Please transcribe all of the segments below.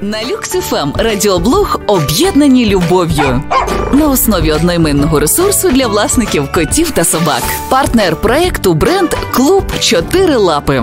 На Люксифем радіоблог об'єднані любов'ю на основі одноіменного ресурсу для власників котів та собак. Партнер проекту бренд Клуб Чотири Лапи.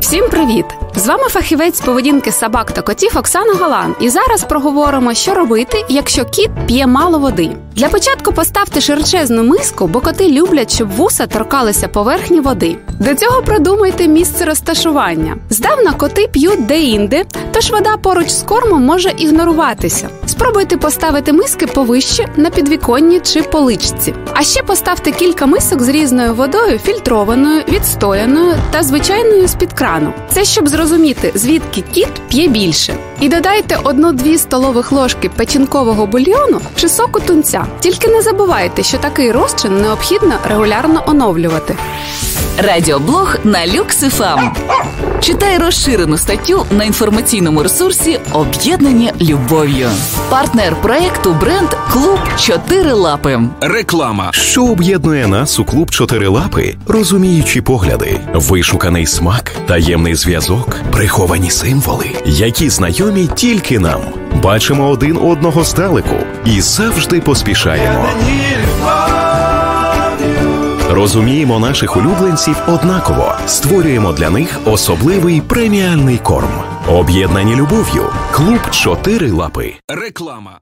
Всім привіт! З вами фахівець поведінки собак та котів Оксана Галан. І зараз проговоримо, що робити, якщо кіт п'є мало води. Для початку поставте широчезну миску, бо коти люблять, щоб вуса торкалися поверхні води. До цього продумайте місце розташування. Здавна коти п'ють де-інде, тож вода поруч з кормом може ігноруватися. Спробуйте поставити миски повище на підвіконні чи поличці. А ще поставте кілька мисок з різною водою, фільтрованою, відстояною та звичайною з-під крану. Це щоб зрозуміти, звідки кіт п'є більше. І додайте 1-2 столових ложки печінкового бульйону чи соку тунця. Тільки не забувайте, що такий розчин необхідно регулярно оновлювати. Радіоблог на Люксифем. Читай розширену статтю на інформаційному ресурсі Об'єднані любов'ю. Партнер проекту бренд Клуб Чотири Лапи. Реклама. Що об'єднує нас у клуб Чотирилапи? Розуміючі погляди, вишуканий смак, таємний зв'язок, приховані символи, які знайомі тільки нам. Бачимо один одного здалеку і завжди поспішаємо. Розуміємо наших улюбленців однаково, створюємо для них особливий преміальний корм. Об'єднані любов'ю. Клуб Чотири Лапи. Реклама.